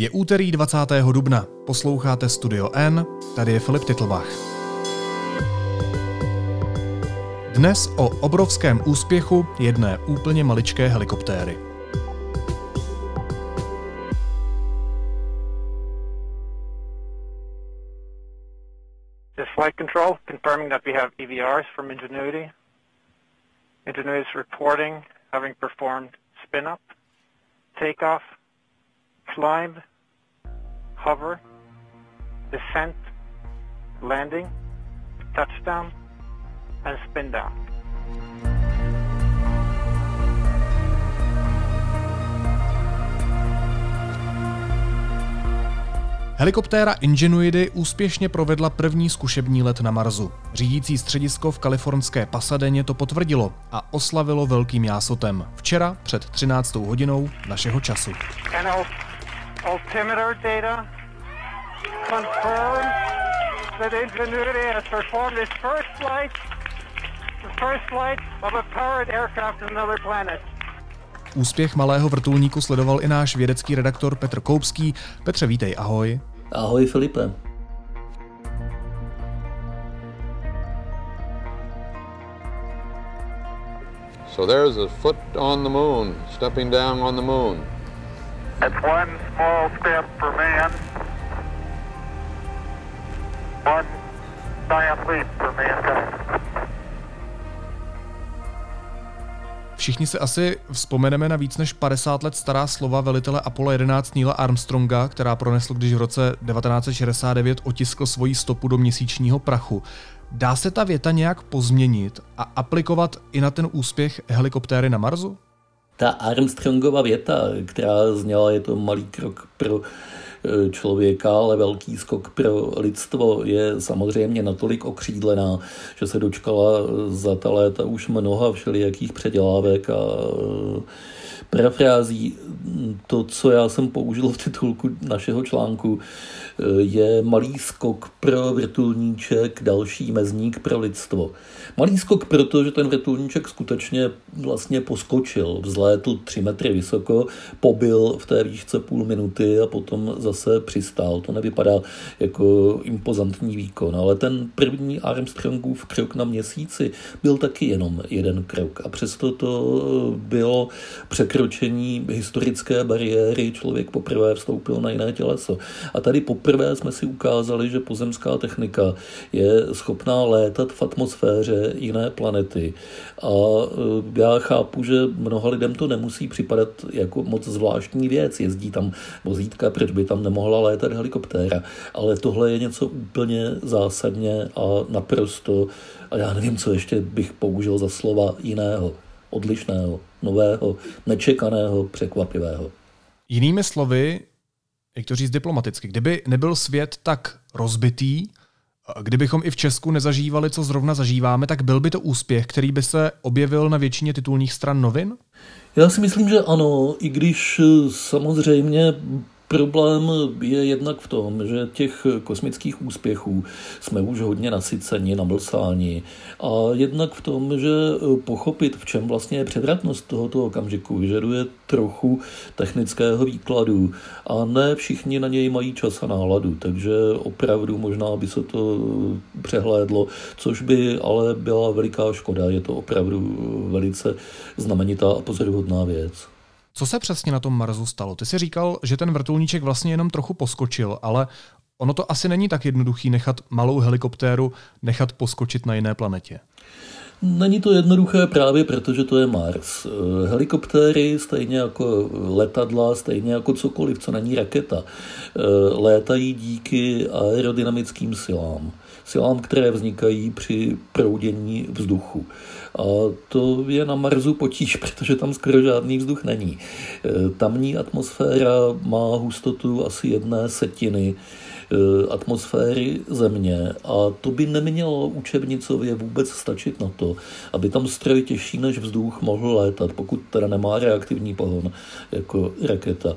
Je úterý 20. dubna. Posloucháte Studio N, tady je Filip Titlbach. Dnes o obrovském úspěchu jedné úplně maličké helikoptéry. Flight control confirming that we have EVRs from Ingenuity. Ingenuity is reporting having performed spin up, takeoff, climb, hover, descent, landing, touchdown, and spin down. Helikoptéra Ingenuity úspěšně provedla první zkušební let na Marsu. Řídící středisko v kalifornské Pasadeně to potvrdilo a oslavilo velkým jásotem. Včera před 13. hodinou našeho času. Altimeter data confirm that Ingenuity has performed its first flight, the first flight of a powered aircraft to another planet. Úspěch malého vrtulníku sledoval i náš vědecký redaktor Petr Koupský. Petře, vítej, ahoj. Ahoj Filipe. So there's a foot on the moon, stepping down on the moon. It's one small step for man, one giant leap for mankind. Všichni si asi vzpomeneme na víc než 50 let stará slova velitele Apollo 11 Neila Armstronga, která pronesl, když v roce 1969 otiskl svoji stopu do měsíčního prachu. Dá se ta věta nějak pozměnit a aplikovat i na ten úspěch helikoptéry na Marsu? Ta Armstrongova věta, která zněla, je to malý krok pro Eh, člověka, ale velký skok pro lidstvo je samozřejmě natolik okřídlená, že se dočkala za ta léta už mnoha všelijakých předělávek a eh, parafrází. To, co já jsem použil v titulku našeho článku, je malý skok pro vrtulníček, další mezník pro lidstvo. Malý skok proto, že ten vrtulníček skutečně vlastně poskočil, vzlétl tři metry vysoko, pobyl v té výšce půl minuty a potom zase přistál. To nevypadá jako impozantní výkon, ale ten první Armstrongův krok na měsíci byl taky jenom jeden krok a přesto to bylo překročení historické bariéry, člověk poprvé vstoupil na jiné těleso. A tady poprvé jsme si ukázali, že pozemská technika je schopná létat v atmosféře jiné planety. A e, já chápu, že mnoha lidem to nemusí připadat jako moc zvláštní věc. Jezdí tam vozítka, proč by tam nemohla létat helikoptéra. Ale tohle je něco úplně zásadně a naprosto, a já nevím, co ještě bych použil za slova jiného, odlišného, nového, nečekaného, překvapivého. Jinými slovy, jak to říct diplomaticky, kdyby nebyl svět tak rozbitý, Kdybychom i v Česku nezažívali, co zrovna zažíváme, tak byl by to úspěch, který by se objevil na většině titulních stran novin? Já si myslím, že ano, i když samozřejmě Problém je jednak v tom, že těch kosmických úspěchů jsme už hodně nasyceni, namlsáni. A jednak v tom, že pochopit, v čem vlastně je převratnost tohoto okamžiku, vyžaduje trochu technického výkladu. A ne všichni na něj mají čas a náladu, takže opravdu možná by se to přehlédlo, což by ale byla veliká škoda, je to opravdu velice znamenitá a pozoruhodná věc. Co se přesně na tom Marsu stalo? Ty jsi říkal, že ten vrtulníček vlastně jenom trochu poskočil, ale ono to asi není tak jednoduchý nechat malou helikoptéru nechat poskočit na jiné planetě. Není to jednoduché právě protože to je Mars. Helikoptéry, stejně jako letadla, stejně jako cokoliv, co není raketa, létají díky aerodynamickým silám. Silám, které vznikají při proudění vzduchu. A to je na Marsu potíž, protože tam skoro žádný vzduch není. E, tamní atmosféra má hustotu asi jedné setiny e, atmosféry Země a to by nemělo učebnicově vůbec stačit na to, aby tam stroj těžší než vzduch mohl létat, pokud teda nemá reaktivní pohon jako raketa.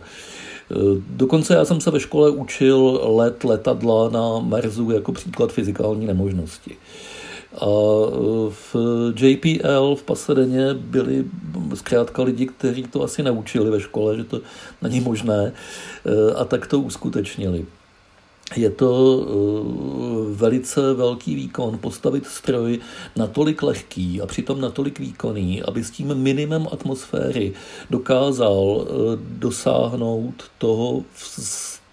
E, dokonce já jsem se ve škole učil let letadla na Marsu jako příklad fyzikální nemožnosti. A v JPL v Pasadeně byli zkrátka lidi, kteří to asi naučili ve škole, že to není možné a tak to uskutečnili. Je to velice velký výkon postavit stroj natolik lehký a přitom natolik výkonný, aby s tím minimem atmosféry dokázal dosáhnout toho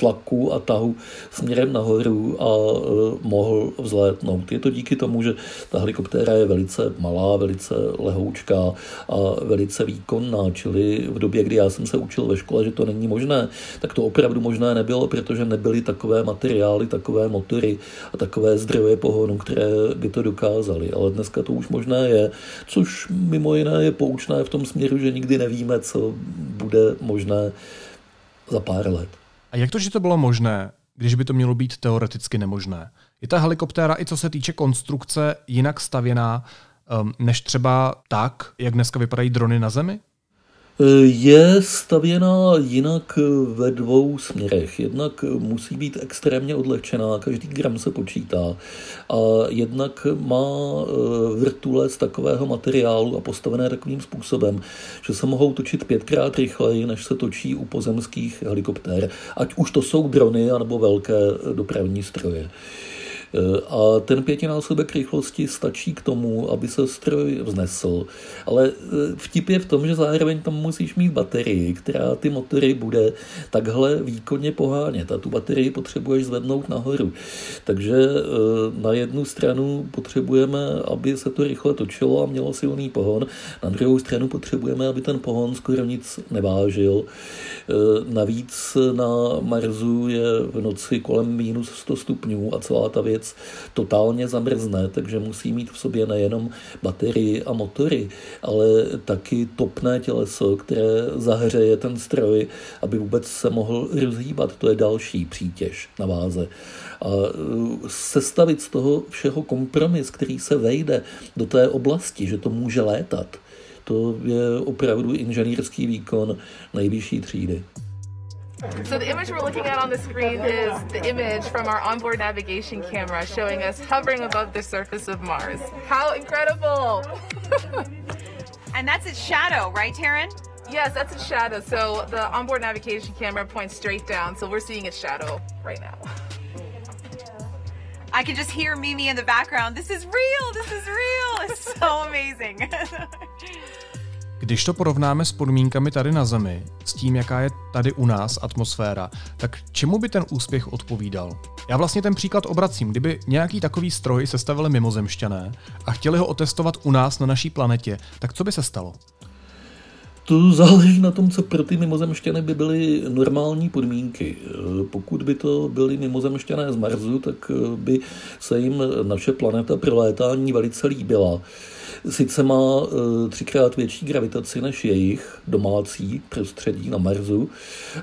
tlaku a tahu směrem nahoru a e, mohl vzlétnout. Je to díky tomu, že ta helikoptéra je velice malá, velice lehoučká a velice výkonná, čili v době, kdy já jsem se učil ve škole, že to není možné, tak to opravdu možné nebylo, protože nebyly takové materiály, takové motory a takové zdroje pohonu, které by to dokázaly. Ale dneska to už možné je, což mimo jiné je poučné v tom směru, že nikdy nevíme, co bude možné za pár let. A jak to, že to bylo možné, když by to mělo být teoreticky nemožné? Je ta helikoptéra i co se týče konstrukce jinak stavěná um, než třeba tak, jak dneska vypadají drony na Zemi? Je stavěna jinak ve dvou směrech. Jednak musí být extrémně odlehčená, každý gram se počítá. A jednak má e, vrtule z takového materiálu a postavené takovým způsobem, že se mohou točit pětkrát rychleji, než se točí u pozemských helikoptér. Ať už to jsou drony, anebo velké dopravní stroje. A ten pětinásobek rychlosti stačí k tomu, aby se stroj vznesl. Ale e, vtip je v tom, že zároveň tam musíš mít baterii, která ty motory bude takhle výkonně pohánět a tu baterii potřebuješ zvednout nahoru. Takže e, na jednu stranu potřebujeme, aby se to rychle točilo a mělo silný pohon, na druhou stranu potřebujeme, aby ten pohon skoro nic nevážil. Navíc na Marsu je v noci kolem minus 100 stupňů a celá ta věc věc totálně zamrzne, takže musí mít v sobě nejenom baterii a motory, ale taky topné těleso, které zahřeje ten stroj, aby vůbec se mohl rozhýbat. To je další přítěž na váze. A uh, sestavit z toho všeho kompromis, který se vejde do té oblasti, že to může létat, to je opravdu inženýrský výkon nejvyšší třídy. So the image we're looking at on the screen is the image from our onboard navigation camera showing us hovering above the surface of Mars. How incredible! and that's its shadow, right, Taryn? Yes, that's its shadow. So the onboard navigation camera points straight down, so we're seeing its shadow right now. I can just hear Mimi in the background. This is real. This is real. It's so amazing. Když to porovnáme s podmínkami tady na Zemi, s tím, jaká je tady u nás atmosféra, tak čemu by ten úspěch odpovídal? Já vlastně ten příklad obracím. Kdyby nějaký takový stroj sestavili mimozemšťané a chtěli ho otestovat u nás na naší planetě, tak co by se stalo? To záleží na tom, co pro ty mimozemšťany by byly normální podmínky. Pokud by to byly mimozemšťané z Marsu, tak by se jim naše planeta pro létání velice líbila sice má e, třikrát větší gravitaci než jejich domácí prostředí na Marsu,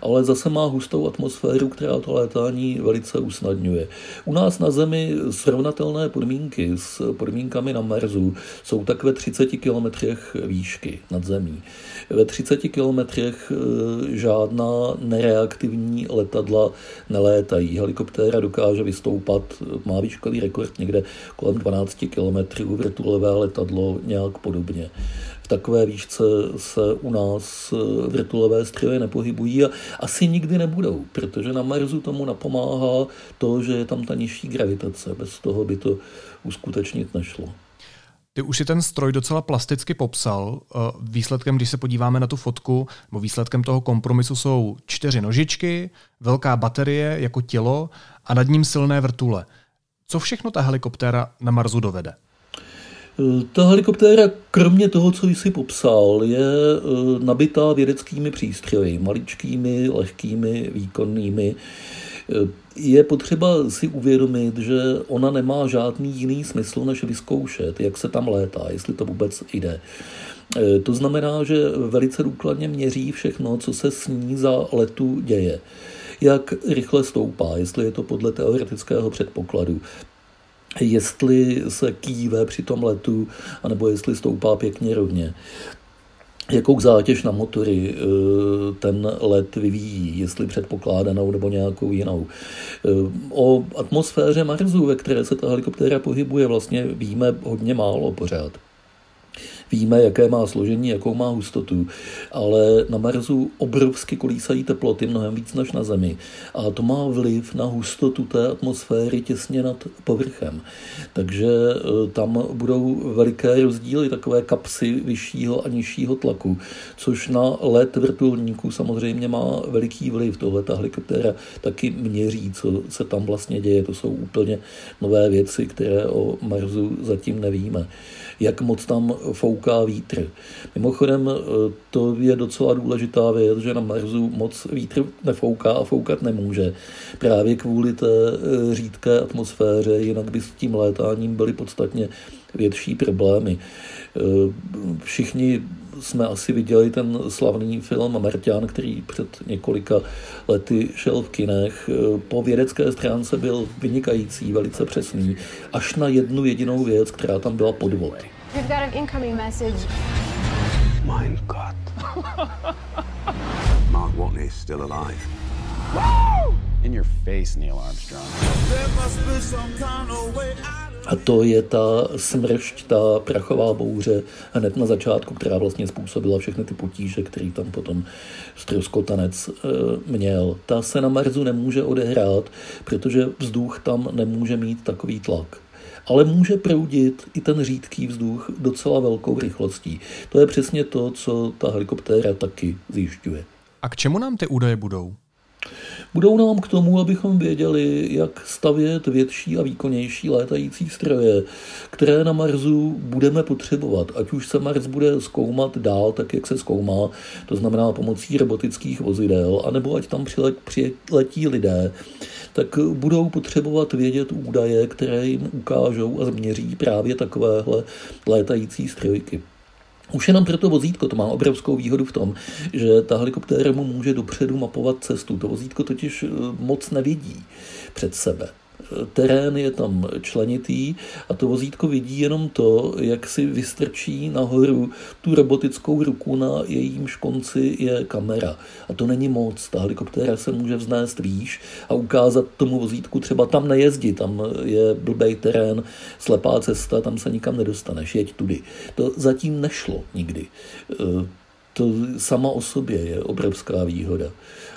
ale zase má hustou atmosféru, která to létání velice usnadňuje. U nás na Zemi srovnatelné podmínky s podmínkami na Marsu jsou tak ve 30 kilometrech výšky nad zemí. Ve 30 kilometrech e, žádná nereaktivní letadla nelétají. Helikoptéra dokáže vystoupat, má výškový rekord někde kolem 12 kilometrů, vrtulové letadlo nějak podobně. V takové výšce se u nás eh, vrtulové stroje nepohybují a asi nikdy nebudou, protože na Marsu tomu napomáhá to, že je tam ta nižší gravitace. Bez toho by to uskutečnit nešlo. Ty už si ten stroj docela plasticky popsal. Eh, výsledkem, když se podíváme na tu fotku, nebo výsledkem toho kompromisu jsou čtyři nožičky, velká baterie jako tělo a nad ním silné vrtule. Co všechno ta helikoptéra na Marsu dovede? Ta helikoptéra, kromě toho, co jsi popsal, je e, nabitá vědeckými přístroji, maličkými, lehkými, výkonnými. E, je potřeba si uvědomit, že ona nemá žádný jiný smysl, než vyzkoušet, jak se tam létá, jestli to vůbec jde. To znamená, že velice důkladně měří všechno, co se s ní za letu děje jak rychle stoupá, jestli je to podle teoretického předpokladu, jestli se kýve při tom letu, anebo jestli stoupá pěkně rovně. jakou zátěž na motory eh, ten let vyvíjí, jestli předpokládanou nebo nějakou jinou. Eh, o atmosféře Marsu, ve které se ta helikoptéra pohybuje, vlastně víme hodně málo pořád. Víme, jaké má složení, jakou má hustotu, ale na Marsu obrovsky kolísají teploty, mnohem víc než na Zemi. A to má vliv na hustotu té atmosféry těsně nad povrchem. Takže e, tam budou veliké rozdíly, takové kapsy vyššího a nižšího tlaku, což na let vrtulníků samozřejmě má veliký vliv. Tohle ta helikoptéra taky měří, co se tam vlastně děje. To jsou úplně nové věci, které o Marsu zatím nevíme jak moc tam fouká vítr. Mimochodem, eh, to je docela důležitá věc, že na Marsu moc vítr nefouká a foukat nemůže. Právě kvůli té eh, řídké atmosféře, jinak by s tím létáním byly podstatně větší problémy. Eh, všichni jsme asi viděli ten slavný film Marťan, který před několika lety šel v kinech. Po vědecké stránce byl vynikající, velice přesný, až na jednu jedinou věc, která tam byla podvod. We've got an incoming message. Mein Gott. Mark Watney is still alive. Woo! In your face, Neil Armstrong. There must be some kind of way out. A to je ta smršť, ta prachová bouře hned na začátku, která vlastně způsobila všechny ty potíže, který tam potom stroskotanec e, měl. Ta se na Marsu nemůže odehrát, protože vzduch tam nemůže mít takový tlak ale může proudit i ten řídký vzduch docela velkou rychlostí. To je přesně to, co ta helikoptéra taky zjišťuje. A k čemu nám ty údaje budou? Budou nám k tomu, abychom věděli, jak stavět větší a výkonnější létající stroje, které na Marsu budeme potřebovat. Ať už se Mars bude zkoumat dál, tak jak se zkoumá, to znamená pomocí robotických vozidel, anebo ať tam přiletí lidé, tak budou potřebovat vědět údaje, které jim ukážou a změří právě takovéhle létající strojky. Už jenom pro to vozítko to má obrovskou výhodu v tom, že ta helikoptéra mu může dopředu mapovat cestu. To vozítko totiž eh, moc nevidí před sebe terén je tam členitý a to vozítko vidí jenom to, jak si vystrčí nahoru tu robotickou ruku, na jejímž konci je kamera. A to není moc. Ta helikoptéra se může vznést výš a ukázat tomu vozítku třeba tam nejezdit, tam je blbej terén, slepá cesta, tam se nikam nedostaneš, jeď tudy. To zatím nešlo nikdy. To sama o sobě je obrovská výhoda.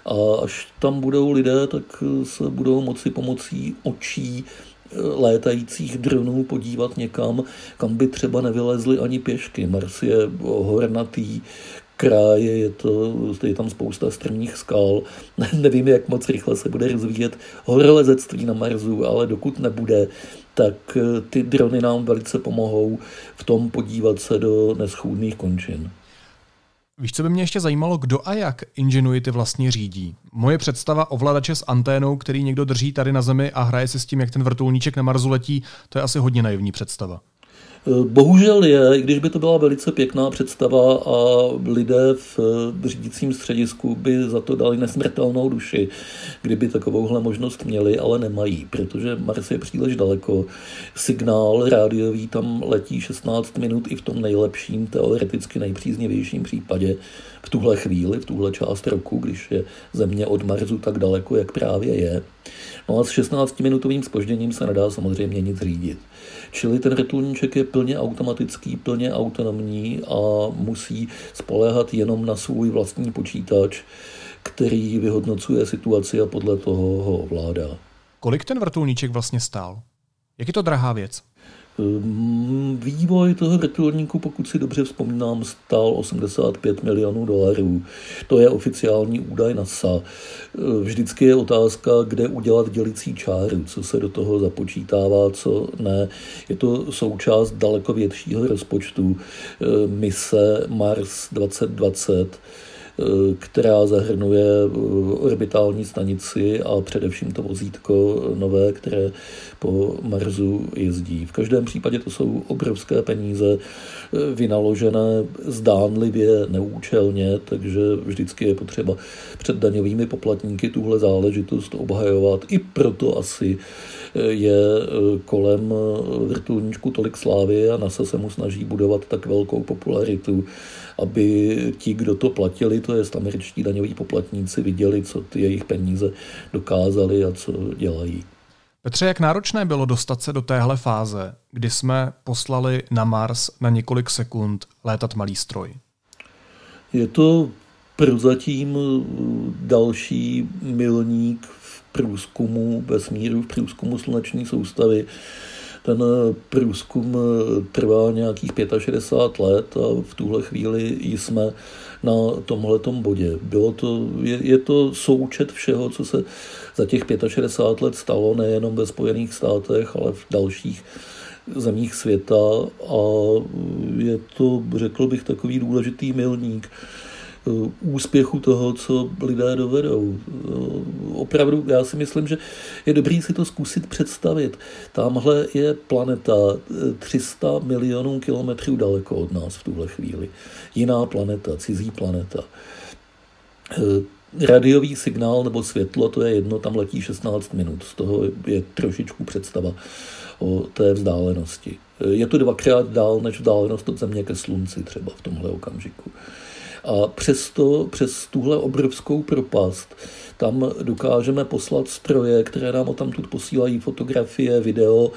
A až tam budou lidé, tak se budou moci pomocí očí eh, létajících dronů podívat někam, kam by třeba nevylezli ani pěšky. Mars je hornatý, kráje, je, to, je tam spousta strmých skal. Nevím, jak moc rychle se bude rozvíjet horolezectví na Marsu, ale dokud nebude, tak eh, ty drony nám velice pomohou v tom podívat se do neschůdných končin. Víš, co by mě ještě zajímalo, kdo a jak Ingenuity vlastně řídí? Moje představa ovladače s anténou, který někdo drží tady na Zemi a hraje si s tím, jak ten vrtulníček na Marsu letí, to je asi hodně naivní představa. Eh, bohužel je, i když by to byla velice pěkná představa a lidé v řídícím středisku by za to dali nesmrtelnou duši, kdyby takovouhle možnost měli, ale nemají, protože Mars je příliš daleko. Signál rádiový tam letí 16 minut i v tom nejlepším, teoreticky nejpříznivějším případě v tuhle chvíli, v tuhle část roku, když je Země od Marsu tak daleko, jak právě je. No a s 16-minutovým spožděním se nedá samozřejmě nic řídit. Čili ten vrtulníček je plně automatický, plně autonomní a musí spoléhat jenom na svůj vlastní počítač, který vyhodnocuje situaci a podle toho ho ovládá. Kolik ten vrtulníček vlastně stál? Jak je to drahá věc? Ehm, vývoj toho vrtulníku, pokud si dobře vzpomínám, stál 85 milionů dolarů. To je oficiální údaj NASA. Ehm, vždycky je otázka, kde udělat dělicí čáru, co se do toho započítává, co ne. Je to součást daleko většího rozpočtu ehm, mise Mars 2020 která zahrnuje orbitální stanici a především to vozítko nové, které po Marsu jezdí. V každém případě to jsou obrovské peníze vynaložené zdánlivě neúčelně, takže vždycky je potřeba před daňovými poplatníky tuhle záležitost obhajovat. I proto asi je kolem vrtulníčku tolik slávy a NASA se mu snaží budovat tak velkou popularitu, aby ti, kdo to platili, to je američtí daňoví poplatníci, viděli, co ty jejich peníze dokázali a co dělají. Petře, jak náročné bylo dostat se do téhle fáze, kdy jsme poslali na Mars na několik sekund létat malý stroj? Je to prozatím další milník průzkumu vesmíru, v průzkumu sluneční soustavy. Ten průzkum trvá nějakých 65 let a v tuhle chvíli jsme na tomhletom bodě. Bylo to, je, je to součet všeho, co se za těch 65 let stalo, nejenom ve Spojených státech, ale v dalších zemích světa a je to, řekl bych, takový důležitý milník Eh, úspěchu toho, co lidé dovedou. Eh, opravdu, já si myslím, že je dobrý si to zkusit představit. Tamhle je planeta 300 eh, milionů kilometrů daleko od nás v tuhle chvíli. Jiná planeta, cizí planeta. Radiový signál nebo světlo, to je jedno, tam letí 16 minut. Z toho je trošičku představa o té vzdálenosti. Je to dvakrát dál než vzdálenost od Země ke Slunci třeba v tomhle okamžiku. A přesto, přes tuhle obrovskou propast, tam dokážeme poslat stroje, které nám o tamtud posílají fotografie, video,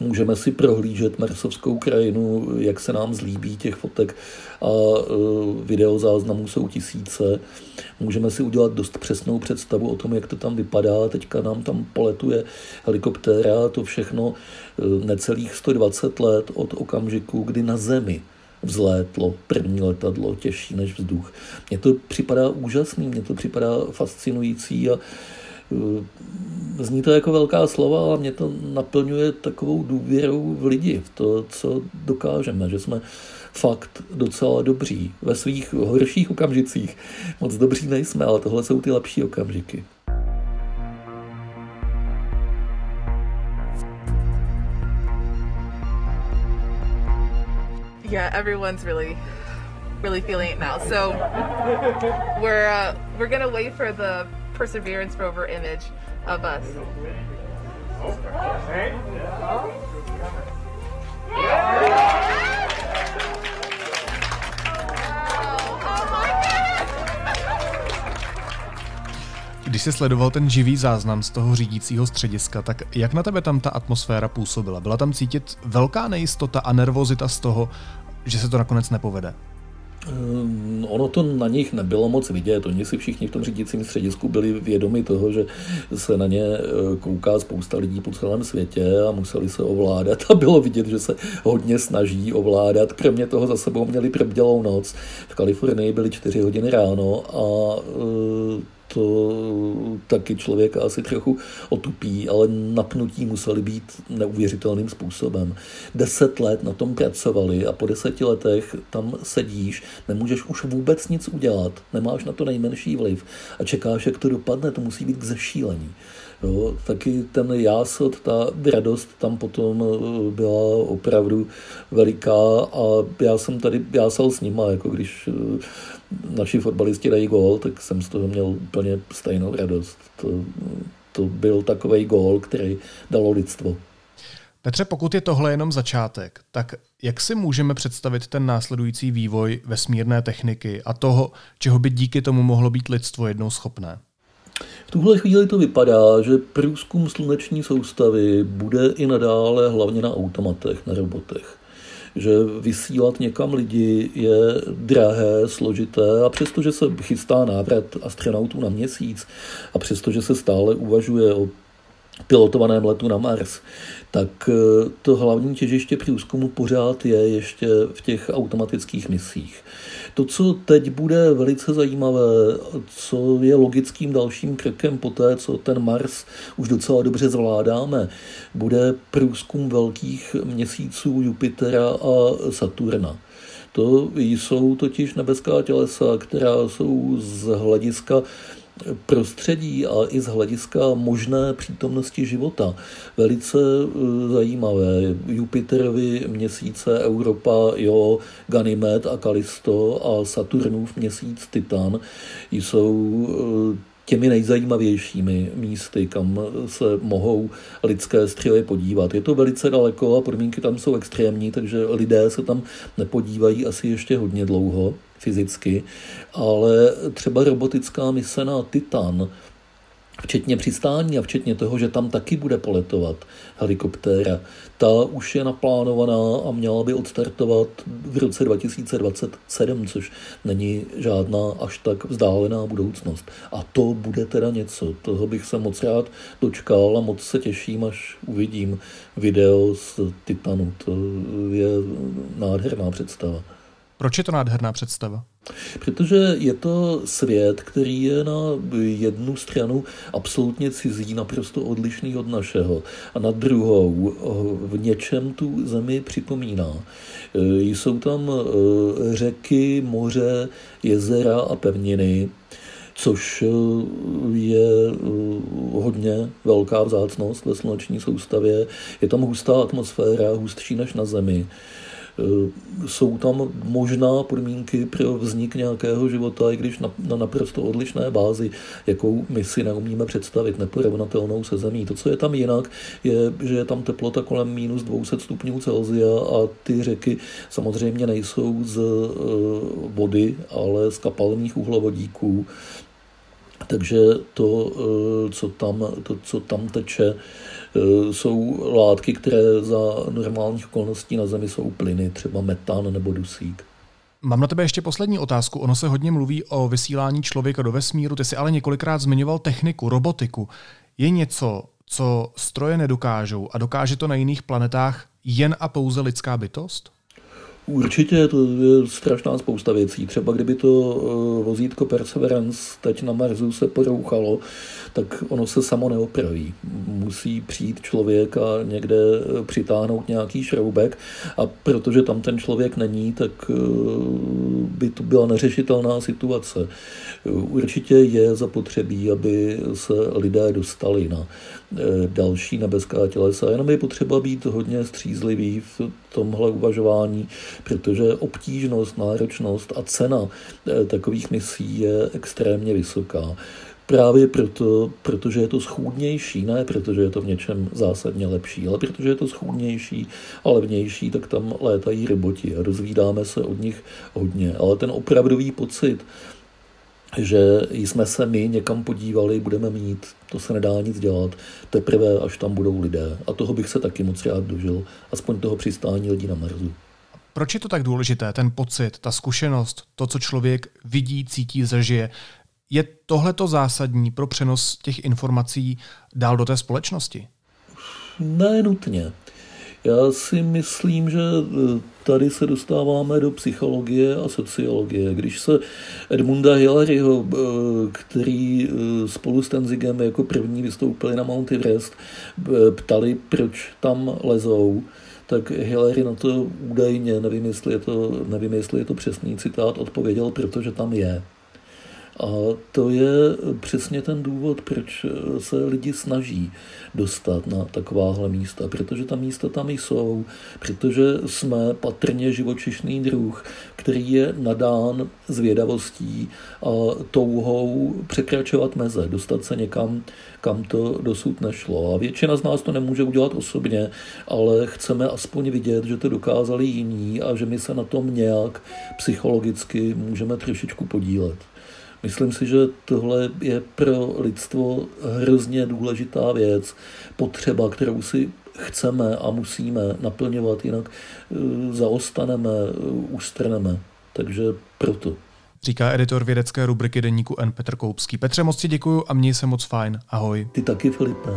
můžeme si prohlížet Marsovskou krajinu, jak se nám zlíbí těch fotek a e, videozáznamů jsou tisíce. Můžeme si udělat dost přesnou představu o tom, jak to tam vypadá. Teďka nám tam poletuje helikoptéra, to všechno e, necelých 120 let od okamžiku, kdy na Zemi vzlétlo první letadlo, těžší než vzduch. Mně to připadá úžasný, mně to připadá fascinující a uh, Zní to jako velká slova, ale mě to naplňuje takovou důvěrou v lidi, v to, co dokážeme, že jsme fakt docela dobří. Ve svých horších okamžicích moc dobří nejsme, ale tohle jsou ty lepší okamžiky. Yeah, everyone's really, really feeling it now. So we're uh, we're gonna wait for the Perseverance rover image of us. Když jsi sledoval ten živý záznam z toho řídícího střediska, tak jak na tebe tam ta atmosféra působila? Byla tam cítit velká nejistota a nervozita z toho, že se to nakonec nepovede? Um, ono to na nich nebylo moc vidět. Oni si všichni v tom řídícím středisku byli vědomi toho, že se na ně eh, kouká spousta lidí po celém světě a museli se ovládat a bylo vidět, že se hodně snaží ovládat. Kromě toho za sebou měli probdělou noc. V Kalifornii byly čtyři hodiny ráno a uh, to taky člověka asi trochu otupí, ale napnutí museli být neuvěřitelným způsobem. Deset let na tom pracovali a po deseti letech tam sedíš, nemůžeš už vůbec nic udělat, nemáš na to nejmenší vliv a čekáš, jak to dopadne, to musí být k zešílení. Jo, taky ten jásot, ta radost tam potom eh, byla opravdu veliká a já jsem tady jásal s nima, jako když eh, naši fotbalisti dají gól, tak jsem z toho měl úplně stejnou radost. To, to byl takový gól, který dalo lidstvo. Petře, pokud je tohle jenom začátek, tak jak si můžeme představit ten následující vývoj vesmírné techniky a toho, čeho by díky tomu mohlo být lidstvo jednou schopné? V tuhle chvíli to vypadá, že průzkum sluneční soustavy bude i nadále hlavně na automatech, na robotech. Že vysílat někam lidi je drahé, složité a přestože se chystá návrat astronautů na měsíc a přestože se stále uvažuje o pilotovaném letu na Mars, tak eh, to hlavní těžiště průzkumu pořád je ještě v těch automatických misích. To, co teď bude velice zajímavé, co je logickým dalším krokem po té, co ten Mars už docela dobře zvládáme, bude průzkum velkých měsíců Jupitera a Saturna. To jsou totiž nebeská tělesa, která jsou z hlediska prostředí a i z hlediska možné přítomnosti života. Velice eh, zajímavé. Jupiterovi měsíce Europa, jo, Ganymed a Kalisto a Saturnův měsíc Titan jsou eh, těmi nejzajímavějšími místy, kam se mohou lidské střely podívat. Je to velice daleko a podmínky tam jsou extrémní, takže lidé se tam nepodívají asi ještě hodně dlouho fyzicky, ale třeba robotická mise na Titan, včetně přistání a včetně toho, že tam taky bude poletovat helikoptéra, ta už je naplánovaná a měla by odstartovat v roce 2027, což není žádná až tak vzdálená budoucnost. A to bude teda něco. Toho bych se moc rád dočkal a moc se těším, až uvidím video z Titanu. To je nádherná představa. Proč je to nádherná představa? Protože je to svět, který je na jednu stranu absolutně cizí, naprosto odlišný od našeho a na druhou v něčem tu zemi připomíná. Jsou tam eh, řeky, moře, jezera a pevniny, což eh, je eh, hodně velká vzácnost ve sluneční soustavě. Je tam hustá atmosféra, hustší než na Zemi. Eh, jsou tam možná podmínky pro vznik nějakého života, i když na, na naprosto odlišné bázi, jakou my si neumíme představit, neporovnatelnou se zemí. To, co je tam jinak, je, že je tam teplota kolem minus 200 stupňů Celsia a ty řeky samozřejmě nejsou z eh, vody, ale z kapalných uhlovodíků. Takže to, eh, co tam, to, co tam teče, jsou látky, které za normálních okolností na Zemi jsou plyny, třeba metan nebo dusík. Mám na tebe ještě poslední otázku. Ono se hodně mluví o vysílání člověka do vesmíru, ty jsi ale několikrát zmiňoval techniku, robotiku. Je něco, co stroje nedokážou a dokáže to na jiných planetách jen a pouze lidská bytost? Určitě to je strašná spousta věcí. Třeba kdyby to eh, vozítko Perseverance teď na Marsu se porouchalo, tak ono se samo neopraví. Musí přijít člověk a někde eh, přitáhnout nějaký šroubek a protože tam ten člověk není, tak eh, by to byla neřešitelná situace. Určitě je zapotřebí, aby se lidé dostali na další nebeská tělesa. Jenom je potřeba být hodně střízlivý v tomhle uvažování, protože obtížnost, náročnost a cena eh, takových misí je extrémně vysoká. Právě proto, protože je to schůdnější, ne protože je to v něčem zásadně lepší, ale protože je to schůdnější a levnější, tak tam létají roboti a dozvídáme se od nich hodně. Ale ten opravdový pocit, že jsme se my někam podívali, budeme mít, to se nedá nic dělat, teprve až tam budou lidé. A toho bych se taky moc rád dožil, aspoň toho přistání lidí na Marsu. Proč je to tak důležité, ten pocit, ta zkušenost, to, co člověk vidí, cítí, zažije? Je tohle to zásadní pro přenos těch informací dál do té společnosti? Ne nutně. Já si myslím, že e, tady se dostáváme do psychologie a sociologie. Když se Edmunda Hillaryho, e, který e, spolu s Tenzigem jako první vystoupili na Mount Everest, ptali, proč tam lezou, tak Hillary na to údajně, nevím jestli je to, nevím, jestli je to přesný citát, odpověděl, protože tam je. A to je přesně ten důvod, proč se lidi snaží dostat na takováhle místa, protože ta místa tam jsou, protože jsme patrně živočišný druh, který je nadán zvědavostí a touhou překračovat meze, dostat se někam, kam to dosud nešlo. A většina z nás to nemůže udělat osobně, ale chceme aspoň vidět, že to dokázali jiní a že my se na tom nějak psychologicky můžeme trošičku podílet. Myslím si, že tohle je pro lidstvo hrozně důležitá věc, potřeba, kterou si chceme a musíme naplňovat, jinak eh, zaostaneme, eh, ustrneme. Takže proto. Říká editor vědecké rubriky deníku N. Petr Koupský. Petře, moc ti děkuju a měj se moc fajn. Ahoj. Ty taky, Filipe.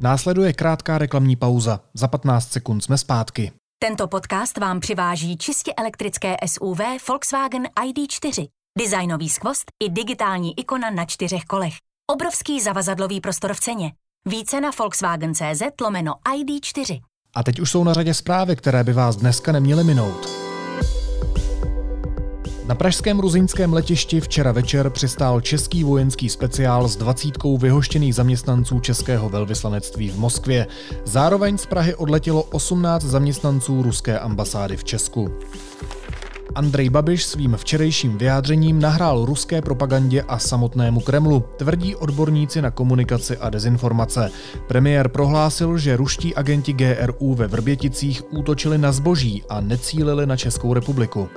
Následuje krátká reklamní pauza. Za 15 sekund jsme zpátky. Tento podcast vám přiváží čistě elektrické SUV Volkswagen ID4. Designový skvost i digitální ikona na čtyřech kolech. Obrovský zavazadlový prostor v ceně. Více na Volkswagen.cz lomeno ID4. A teď už jsou na řadě zprávy, které by vás dneska neměly minout. Na pražském ruzinském letišti včera večer přistál český vojenský speciál s dvacítkou vyhoštěných zaměstnanců Českého velvyslanectví v Moskvě. Zároveň z Prahy odletělo 18 zaměstnanců ruské ambasády v Česku. Andrej Babiš svým včerejším vyjádřením nahrál ruské propagandě a samotnému Kremlu, tvrdí odborníci na komunikaci a dezinformace. Premiér prohlásil, že ruští agenti GRU ve Vrběticích útočili na zboží a necílili na Českou republiku.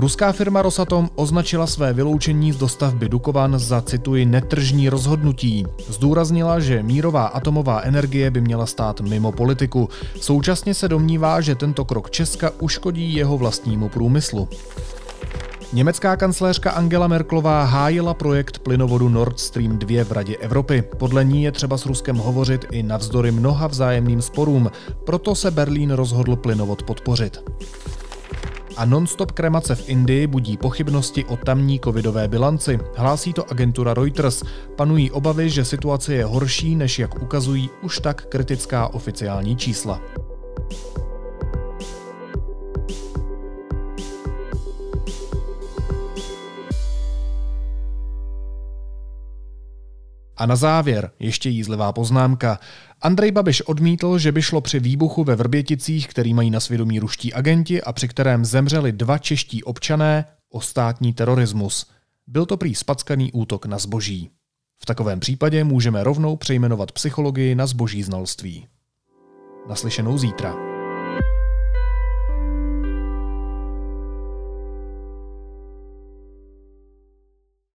Ruská firma Rosatom označila své vyloučení z dostavby Dukovan za, cituji, netržní rozhodnutí. Zdůraznila, že mírová atomová energie by měla stát mimo politiku. Současně se domnívá, že tento krok Česka uškodí jeho vlastnímu průmyslu. Německá kancléřka Angela Merklová hájila projekt plynovodu Nord Stream 2 v Radě Evropy. Podle ní je třeba s Ruskem hovořit i navzdory mnoha vzájemným sporům, proto se Berlín rozhodl plynovod podpořit a non-stop kremace v Indii budí pochybnosti o tamní covidové bilanci. Hlásí to agentura Reuters. Panují obavy, že situace je horší, než jak ukazují už tak kritická oficiální čísla. A na závěr ještě jízlivá poznámka. Andrej Babiš odmítl, že by šlo při výbuchu ve Vrběticích, který mají na svědomí ruští agenti a při kterém zemřeli dva čeští občané, o státní terorismus. Byl to prý spackaný útok na zboží. V takovém případě můžeme rovnou přejmenovat psychologii na zboží znalství. Naslyšenou zítra.